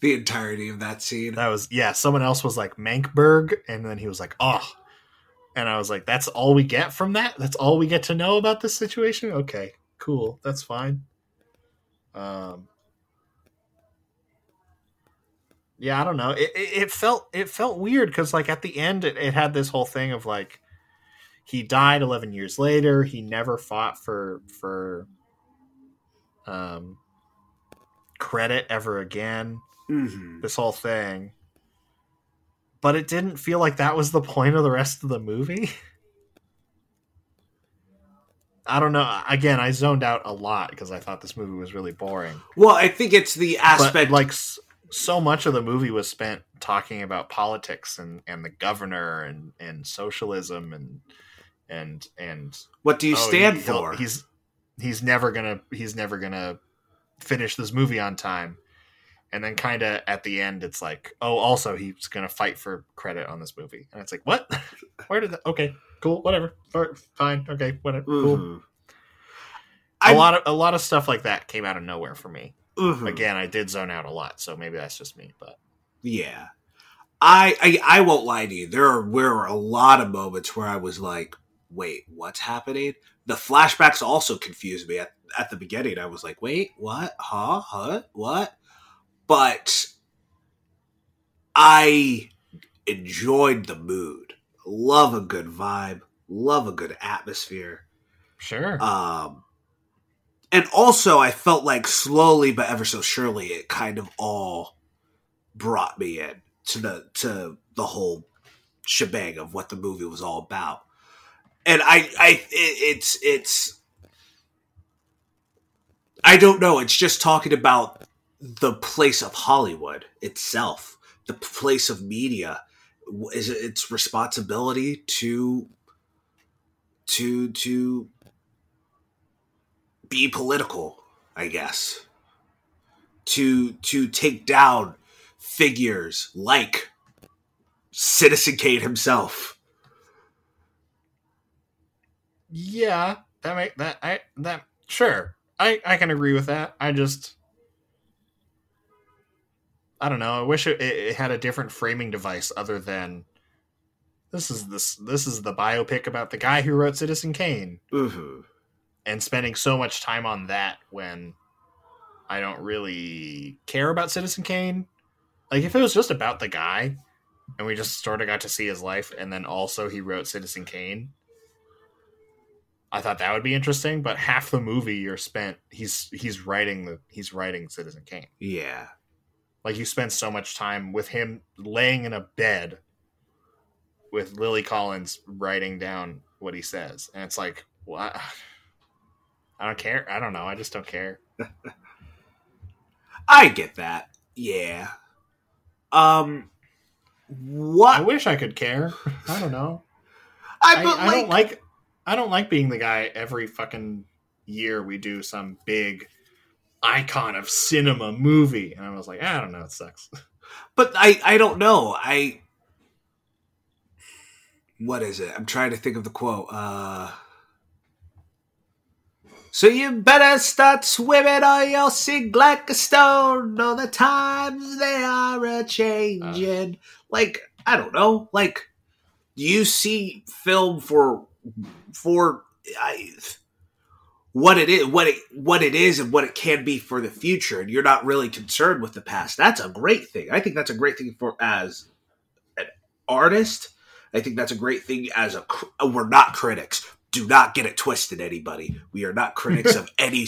The entirety of that scene. that was yeah someone else was like mankberg and then he was like oh and i was like that's all we get from that? That's all we get to know about this situation? Okay cool. That's fine. Um, yeah, I don't know. It, it, it felt it felt weird because like at the end, it, it had this whole thing of like he died 11 years later. He never fought for for um credit ever again. Mm-hmm. This whole thing, but it didn't feel like that was the point of the rest of the movie. I don't know. Again, I zoned out a lot because I thought this movie was really boring. Well, I think it's the aspect But like so much of the movie was spent talking about politics and and the governor and and socialism and and and what do you oh, stand he- for? He's he's never gonna he's never gonna finish this movie on time. And then kind of at the end, it's like, oh, also he's gonna fight for credit on this movie, and it's like, what? Where did that? Okay, cool, whatever, fine, okay, whatever, cool. Mhm. A I'm- lot of a lot of stuff like that came out of nowhere for me. Mhm. Again, I did zone out a lot, so maybe that's just me. But Yeah. I, I I won't lie to you. There are were a lot of moments where I was like, wait, what's happening? The flashbacks also confused me at, at the beginning. I was like, wait, what? Huh? Huh? What? But I enjoyed the mood. Love a good vibe. Love a good atmosphere. sure, Um, and also, I felt like slowly but ever so surely, it kind of all brought me in to the to the whole shebang of what the movie was all about. And I, I, it, it's it's. I don't know. It's just talking about the place of Hollywood itself, the place of media, is it its responsibility to to to be political, I guess. To to take down figures like Citizen Kane himself. yeah, that make that I that sure, I I can agree with that. I just. I don't know. I wish it, it, it had a different framing device other than this is this this is the biopic about the guy who wrote Citizen Kane. Mm-hmm. And spending so much time on that when I don't really care about Citizen Kane. Like if it was just about the guy and we just sort of got to see his life and then also he wrote Citizen Kane, I thought that would be interesting, but half the movie you're spent he's he's writing the he's writing Citizen Kane. Yeah. Like you spend so much time with him laying in a bed with Lily Collins writing down what he says. And it's like, what? I don't care. I don't know. I just don't care. I get that. Yeah. Um what I wish I could care. I don't know. I, I, but I like, don't like I don't like being the guy every fucking year we do some big icon of cinema movie. And I was like, I don't know, it sucks. but I I don't know. I what is it? I'm trying to think of the quote. Uh So you better start swimming or you'll sink like a stone. All the times they are a changing. like, I don't know. Like, you see film for for I, what it is, what it what it is, and what it can be for the future, and you're not really concerned with the past? That's a great thing. I think that's a great thing for as an artist. I think that's a great thing as a. We're not critics. Do not get it twisted, anybody. We are not critics of any.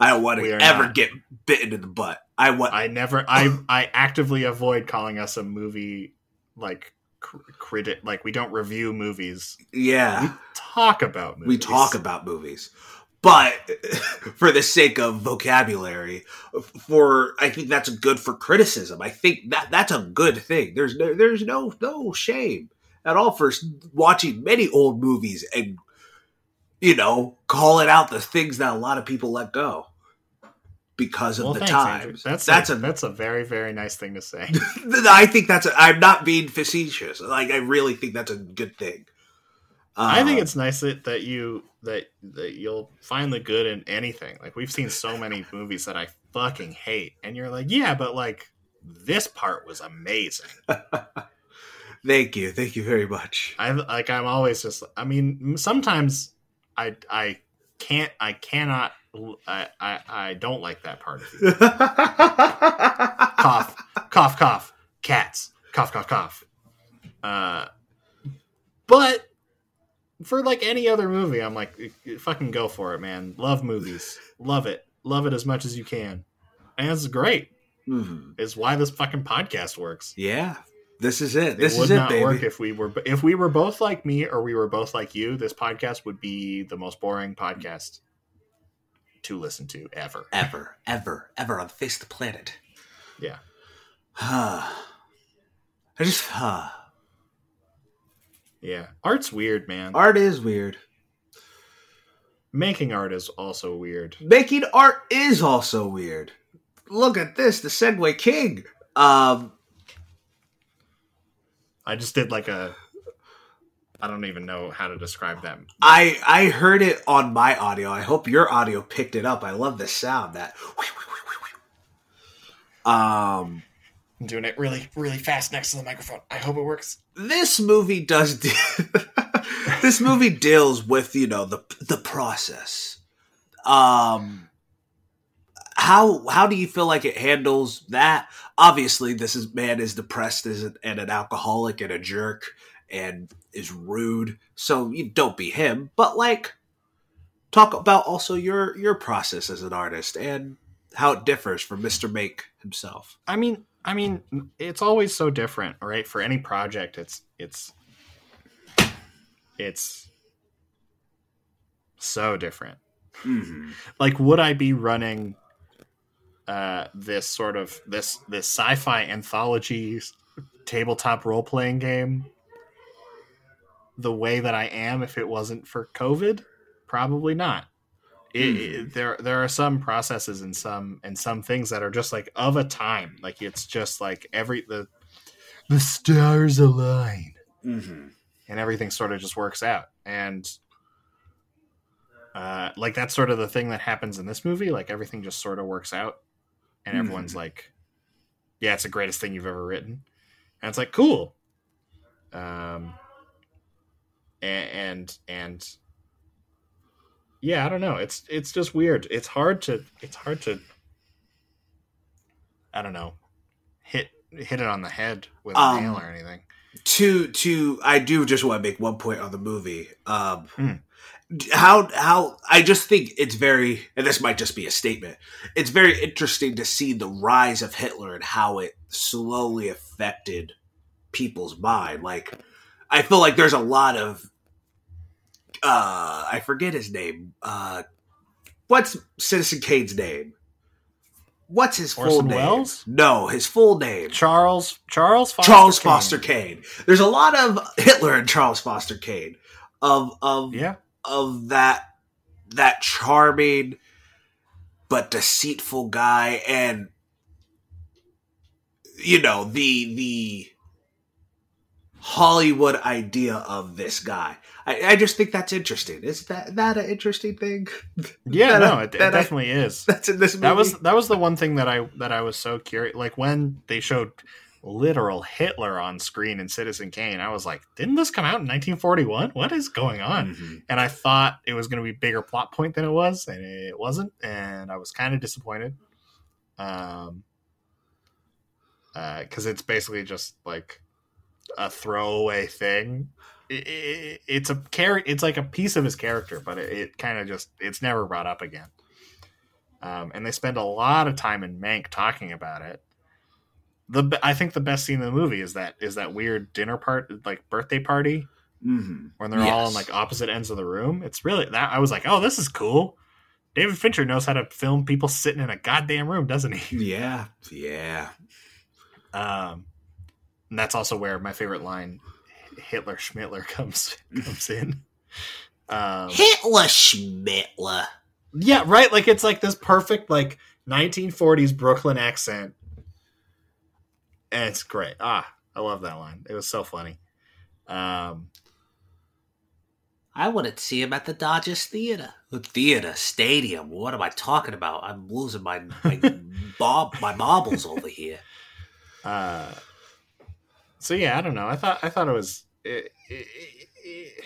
I don't want to ever not. get bitten in the butt. I want. I never I I actively avoid calling us a movie like critic like we don't review movies. yeah. We talk about movies. we talk about movies but for the sake of vocabulary for i think that's good for criticism i think that that's a good thing there's no there's no no shame at all for watching many old movies and you know calling out the things that a lot of people let go because of well, the thanks, times Andrew. That's that's a, a that's a very very nice thing to say. i think that's a, i'm not being facetious like i really think that's a good thing I think Uh, it's nice that, that you that that you'll find the good in anything. Like we've seen so many movies that I fucking hate, and you're like, yeah, but like this part was amazing. thank you thank you very much I like I'm always just. I mean, sometimes I I can't I cannot I, I, I don't like that part of you. cough, cough, cough. Cats, cough, cough, cough. Uh, but for like any other movie, I'm like, fucking go for it, man. Love movies, love it, love it as much as you can, and it's great. Mhm. Is why this fucking podcast works. Yeah, this is it. This it would is it, not baby. work if we were if we were both like me or we were both like you. This podcast would be the most boring podcast to listen to ever. ever, ever, ever on the face of the planet. Yeah. I just Huh. Yeah, art's weird, man. art is weird. Making art is also weird. Making art is also weird. Look at this, the segue King. Um, I just did like a. I don't even know how to describe them. I I heard it on my audio. I hope your audio picked it up. I love the sound that. Um, I'm doing it really, really fast next to the microphone. I hope it works. this movie does. De- this movie deals with you know the the process. Um, how how do you feel like it handles that? Obviously, this is man is depressed as an, and an alcoholic and a jerk and is rude. So you don't be him, but like talk about also your your process as an artist and how it differs from Mr. Mank himself. I mean, I mean, it's always so different, right? For any project, it's it's it's so different. Mm-hmm. Like, would I be running uh, this sort of this this sci-fi anthology tabletop role playing game the way that I am if it wasn't for COVID? Probably not. It, it- there there are some processes and some and some things that are just like of a time. Like it's just like every the the stars align Mm-hmm. and everything sort of just works out. And uh, like that's sort of the thing that happens in this movie. Like everything just sort of works out, and everyone's like, "Yeah, it's the greatest thing you've ever written," and it's like, "Cool." Um, a- and and yeah, I don't know. It's it's just weird. It's hard to it's hard to I don't know hit hit it on the head with a Um, nail or anything. to to I do just want to make one point on the movie. Um Hmm. How how I just think it's very and this might just be a statement. It's very interesting to see the rise of Hitler and how it slowly affected people's mind. Like I feel like there's a lot of uh I forget his name. Uh what's Citizen Kane's name? What's his full Orson name? Welles? No, his full name. Charles Charles Foster Charles Kane. Foster Kane. There's a lot of Hitler and Charles Foster Kane of of Yeah, of that that charming but deceitful guy and you know the the Hollywood idea of this guy. I, I just think that's interesting. Is that that an interesting thing? yeah. That- no, it, it that I- definitely is. That's in this movie. That was that was the one thing that I that I was so curious. Like when they showed literal Hitler on screen in Citizen Kane, I was like, didn't this come out in 1941? What is going on? Mhm. And I thought it was going to be a bigger plot point than it was, and it wasn't. And I was kind of disappointed. Um, because it's basically just like a throwaway thing. It, it, it's a char- It's like a piece of his character, but it, it kind of just it's never brought up again. Um, and they spend a lot of time in Mank talking about it. The I think the best scene in the movie is that is that weird dinner part, like birthday party, Mhm. when they're all on Yes. like opposite ends of the room. It's really that I was like, oh, this is cool. David Fincher knows how to film people sitting in a goddamn room, doesn't he? Yeah, yeah. Um, and that's also where my favorite line, Hitler Schmittler, comes comes in. Um, Hitler Schmittler. yeah, right. Like it's like this perfect like 1940s Brooklyn accent, and it's great. Ah, I love that line. It was so funny. Um, I wouldn't see him at the Dodgers Theater. The theater, stadium. What am I talking about? I'm losing my my bob my marbles over here. Uh, so yeah, I don't know. I thought I thought it was. It, it, it,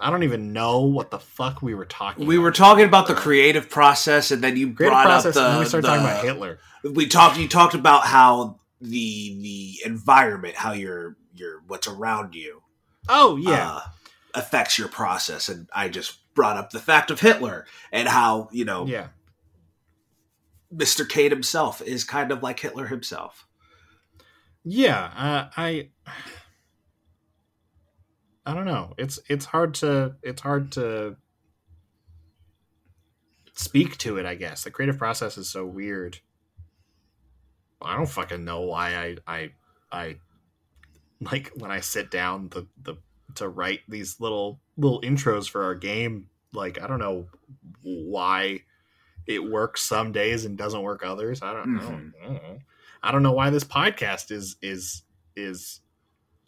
I don't even know what the fuck we were talking. We about. were talking about the creative process, and then you creative brought process, up the. and then we started talking about Hitler. We talked. You talked about how the the environment, how your your what's around you, Oh yeah, uh, affects your process, and I just brought up the fact of Hitler and how you know yeah. Mr. Kane himself is kind of like Hitler himself. Yeah, uh, I I don't know. It's it's hard to it's hard to speak to it, I guess. The creative process is so weird. I don't fucking know why I I I like when I sit down the the to write these little little intros for our game, like I don't know why it works some days and doesn't work others. I don't know. Mhm. I don't know. I don't know why this podcast is is is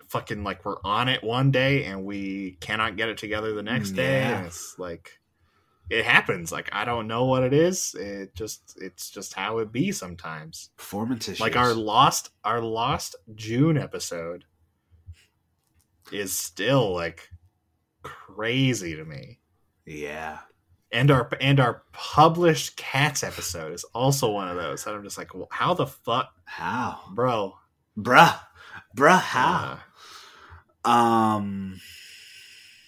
fucking like we're on it one day and we cannot get it together the next day. Yeah. And it's like it happens. Like I don't know what it is. It just it's just how it be sometimes. Performance issues. Like our lost our lost June episode is still like crazy to me. yeah. And our and our published cats episode is also one of those that I'm just like, well, how the fuck, How, bro? bruh, bruh? How? Uh, um.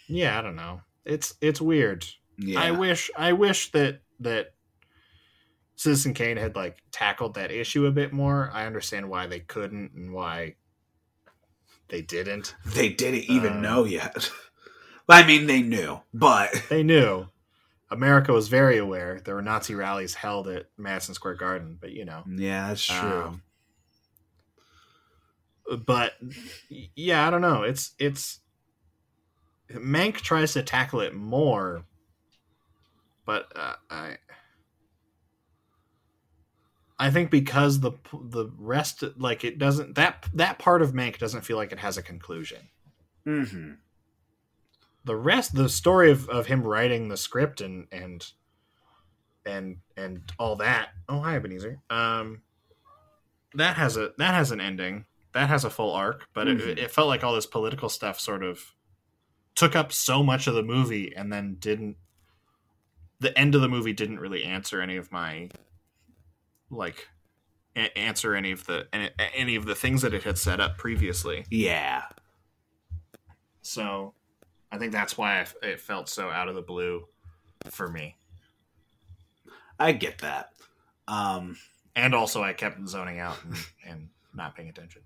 yeah, I don't know. It's it's weird. Yeah. I wish I wish that that Citizen Kane had like tackled that issue a bit more. I understand why they couldn't and why they didn't. they didn't even Uh, know yet. I mean, they knew, but They knew. America was very aware. There were Nazi rallies held at Madison Square Garden, but you know. yeah, that's true. Um, but yeah, I don't know. It's it's Mank tries to tackle it more, but uh, I I think because the the rest like it doesn't that that part of Mank doesn't feel like it has a conclusion. mm-hmm. The rest, the story of, of him writing the script and and and and all that. Oh, hi, Ebenezer. Um, that has a that has an ending. That has a full arc, but Mhm. it, it felt like all this political stuff sort of took up so much of the movie, and then didn't. The end of the movie didn't really answer any of my, like, a- answer any of the any, any of the things that it had set up previously. Yeah. So, I think that's why I f it felt so out of the blue for me. I get that. Um, and also I kept zoning out and, and not paying attention.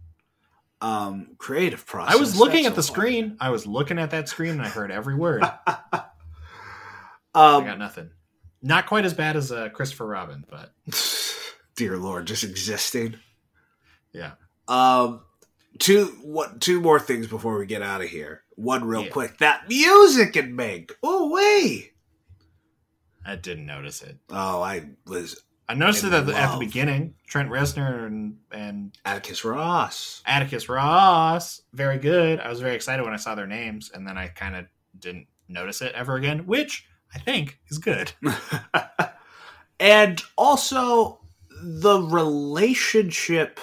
um, creative process. I was looking at the screen. I was looking at that screen and I heard every word. I got um, nothing. Not quite as bad as uh, Christopher Robin, but dear Lord, just existing. yeah. Um, two what two more things before we get out of here. One real Yeah. quick. That music in Mank. Oh wait. I didn't notice it. Oh, I was I noticed it at the, at the beginning. Trent Reznor and, and Atticus Ross. Atticus Ross, very good. I was very excited when I saw their names, and then I kind of didn't notice it ever again, which I think is good. and also the relationship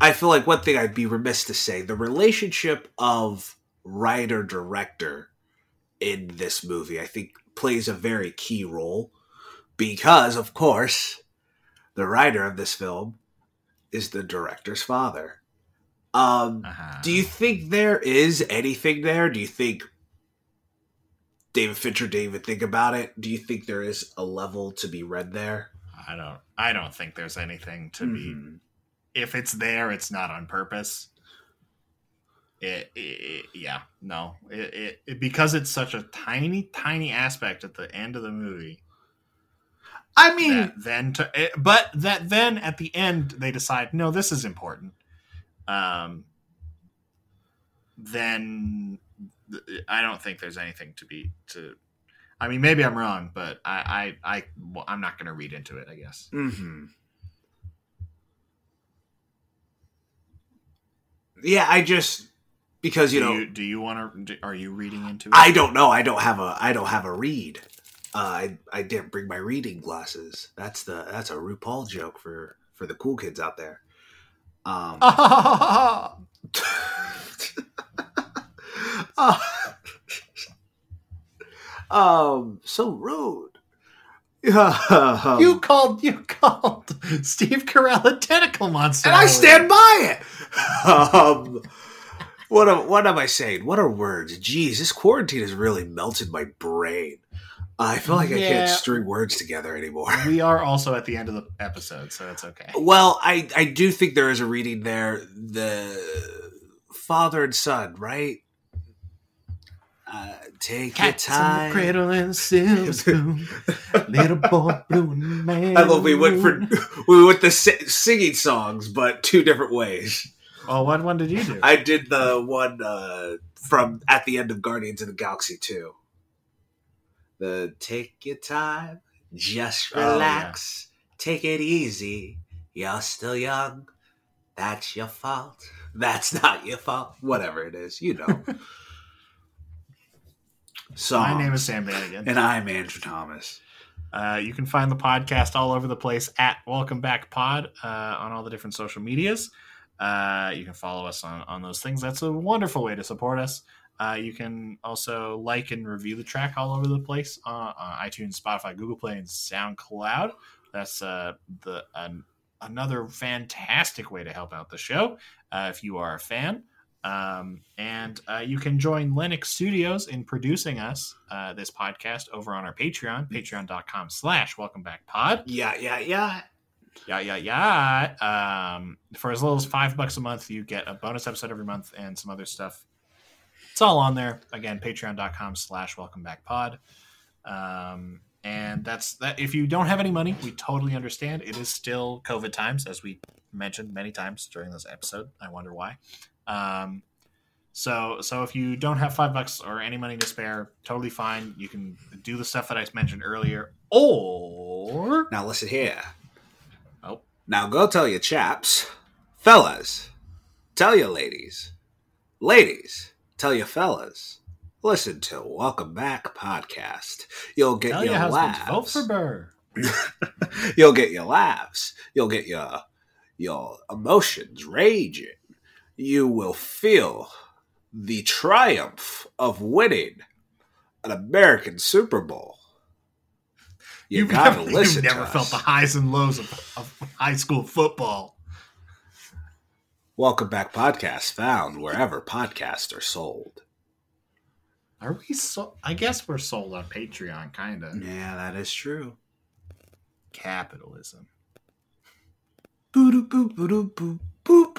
I feel like one thing I'd be remiss to say the relationship of writer director in this movie I think plays a very key role because of course the writer of this film is the director's father. Um Uh-huh. do you think there is anything there? Do you think David Fincher didn't think about it? Do you think there is a level to be read there? I don't. I don't think there's anything to be Mhm. if it's there, it's not on purpose. It, it, yeah, no, it, it, because it's such a tiny, tiny aspect at the end of the movie. I mean, then, to, it, but that then at the end they decide, no, this is important. Um, then th- I don't think there's anything to be to. I mean, maybe I'm wrong, but I, I, I well, I'm not going to read into it. I guess. Mm-hmm. yeah, I just because you do know you, do you want to? Are you reading into it? I don't know. I don't have a I don't have a read. Uh, I I didn't bring my reading glasses. That's the that's a RuPaul joke for for the cool kids out there. Um. Uh, Um, so rude. You called you called Steve Carell a tentacle monster, and I stand by it. Um, what am, what am I saying? What are words? Jeez, this quarantine has really melted my brain. I feel like I can't string words together anymore. We are also at the end of the episode, so that's okay. Well, I I do think there is a reading there. The father and son, right? Uh, take Cats your in the time. cradle and a silver spoon. Little boy blue and man. I love we went for we went the si- singing songs, but two different ways. Oh, what one did you do? I did the one uh, from at the end of Guardians of the Galaxy two. The take your time, just Oh, yeah. relax, take it easy. You're still young. That's your fault. That's not your fault. Whatever it is, you know. so My name is Sam Bannigan. and I'm Andrew Thomas. Uh, you can find the podcast all over the place at Welcome Back Pod uh, on all the different social medias. Uh, you can follow us on, on those things. That's a wonderful way to support us. Uh, you can also like and review the track all over the place uh, on iTunes, Spotify, Google Play, and SoundCloud. That's uh, the an, another fantastic way to help out the show uh, if you are a fan. Um, and uh, you can join Linux Studios in producing us, uh, this podcast, over on our Patreon, patreon.com slash welcome back pod. Yeah, yeah, yeah. Yeah, yeah, yeah. Um, for as little as five bucks a month, you get a bonus episode every month and some other stuff. It's all on there. Again, patreon.com slash welcome back pod. Um, and that's that. If you don't have any money, we totally understand. It is still COVID times, as we mentioned many times during this episode. I wonder why. Um, so, so if you don't have five bucks or any money to spare, totally fine. You can do the stuff that I mentioned earlier, or Now listen here. Oh. Now go tell your chaps, fellas, tell your ladies, ladies, tell your fellas. Listen to Welcome Back podcast. You'll get tell your your laughs. vote for Burr. You'll get your laughs. You'll get your your emotions raging. You will feel the triumph of winning an American Super Bowl. You You've never, listen. you've never felt us. the highs and lows of, of high school football. Welcome Back podcast found wherever podcasts are sold. Are we so? I guess we're sold on Patreon, kind of. Yeah, that is true. Capitalism. Boop boop boop boop boop.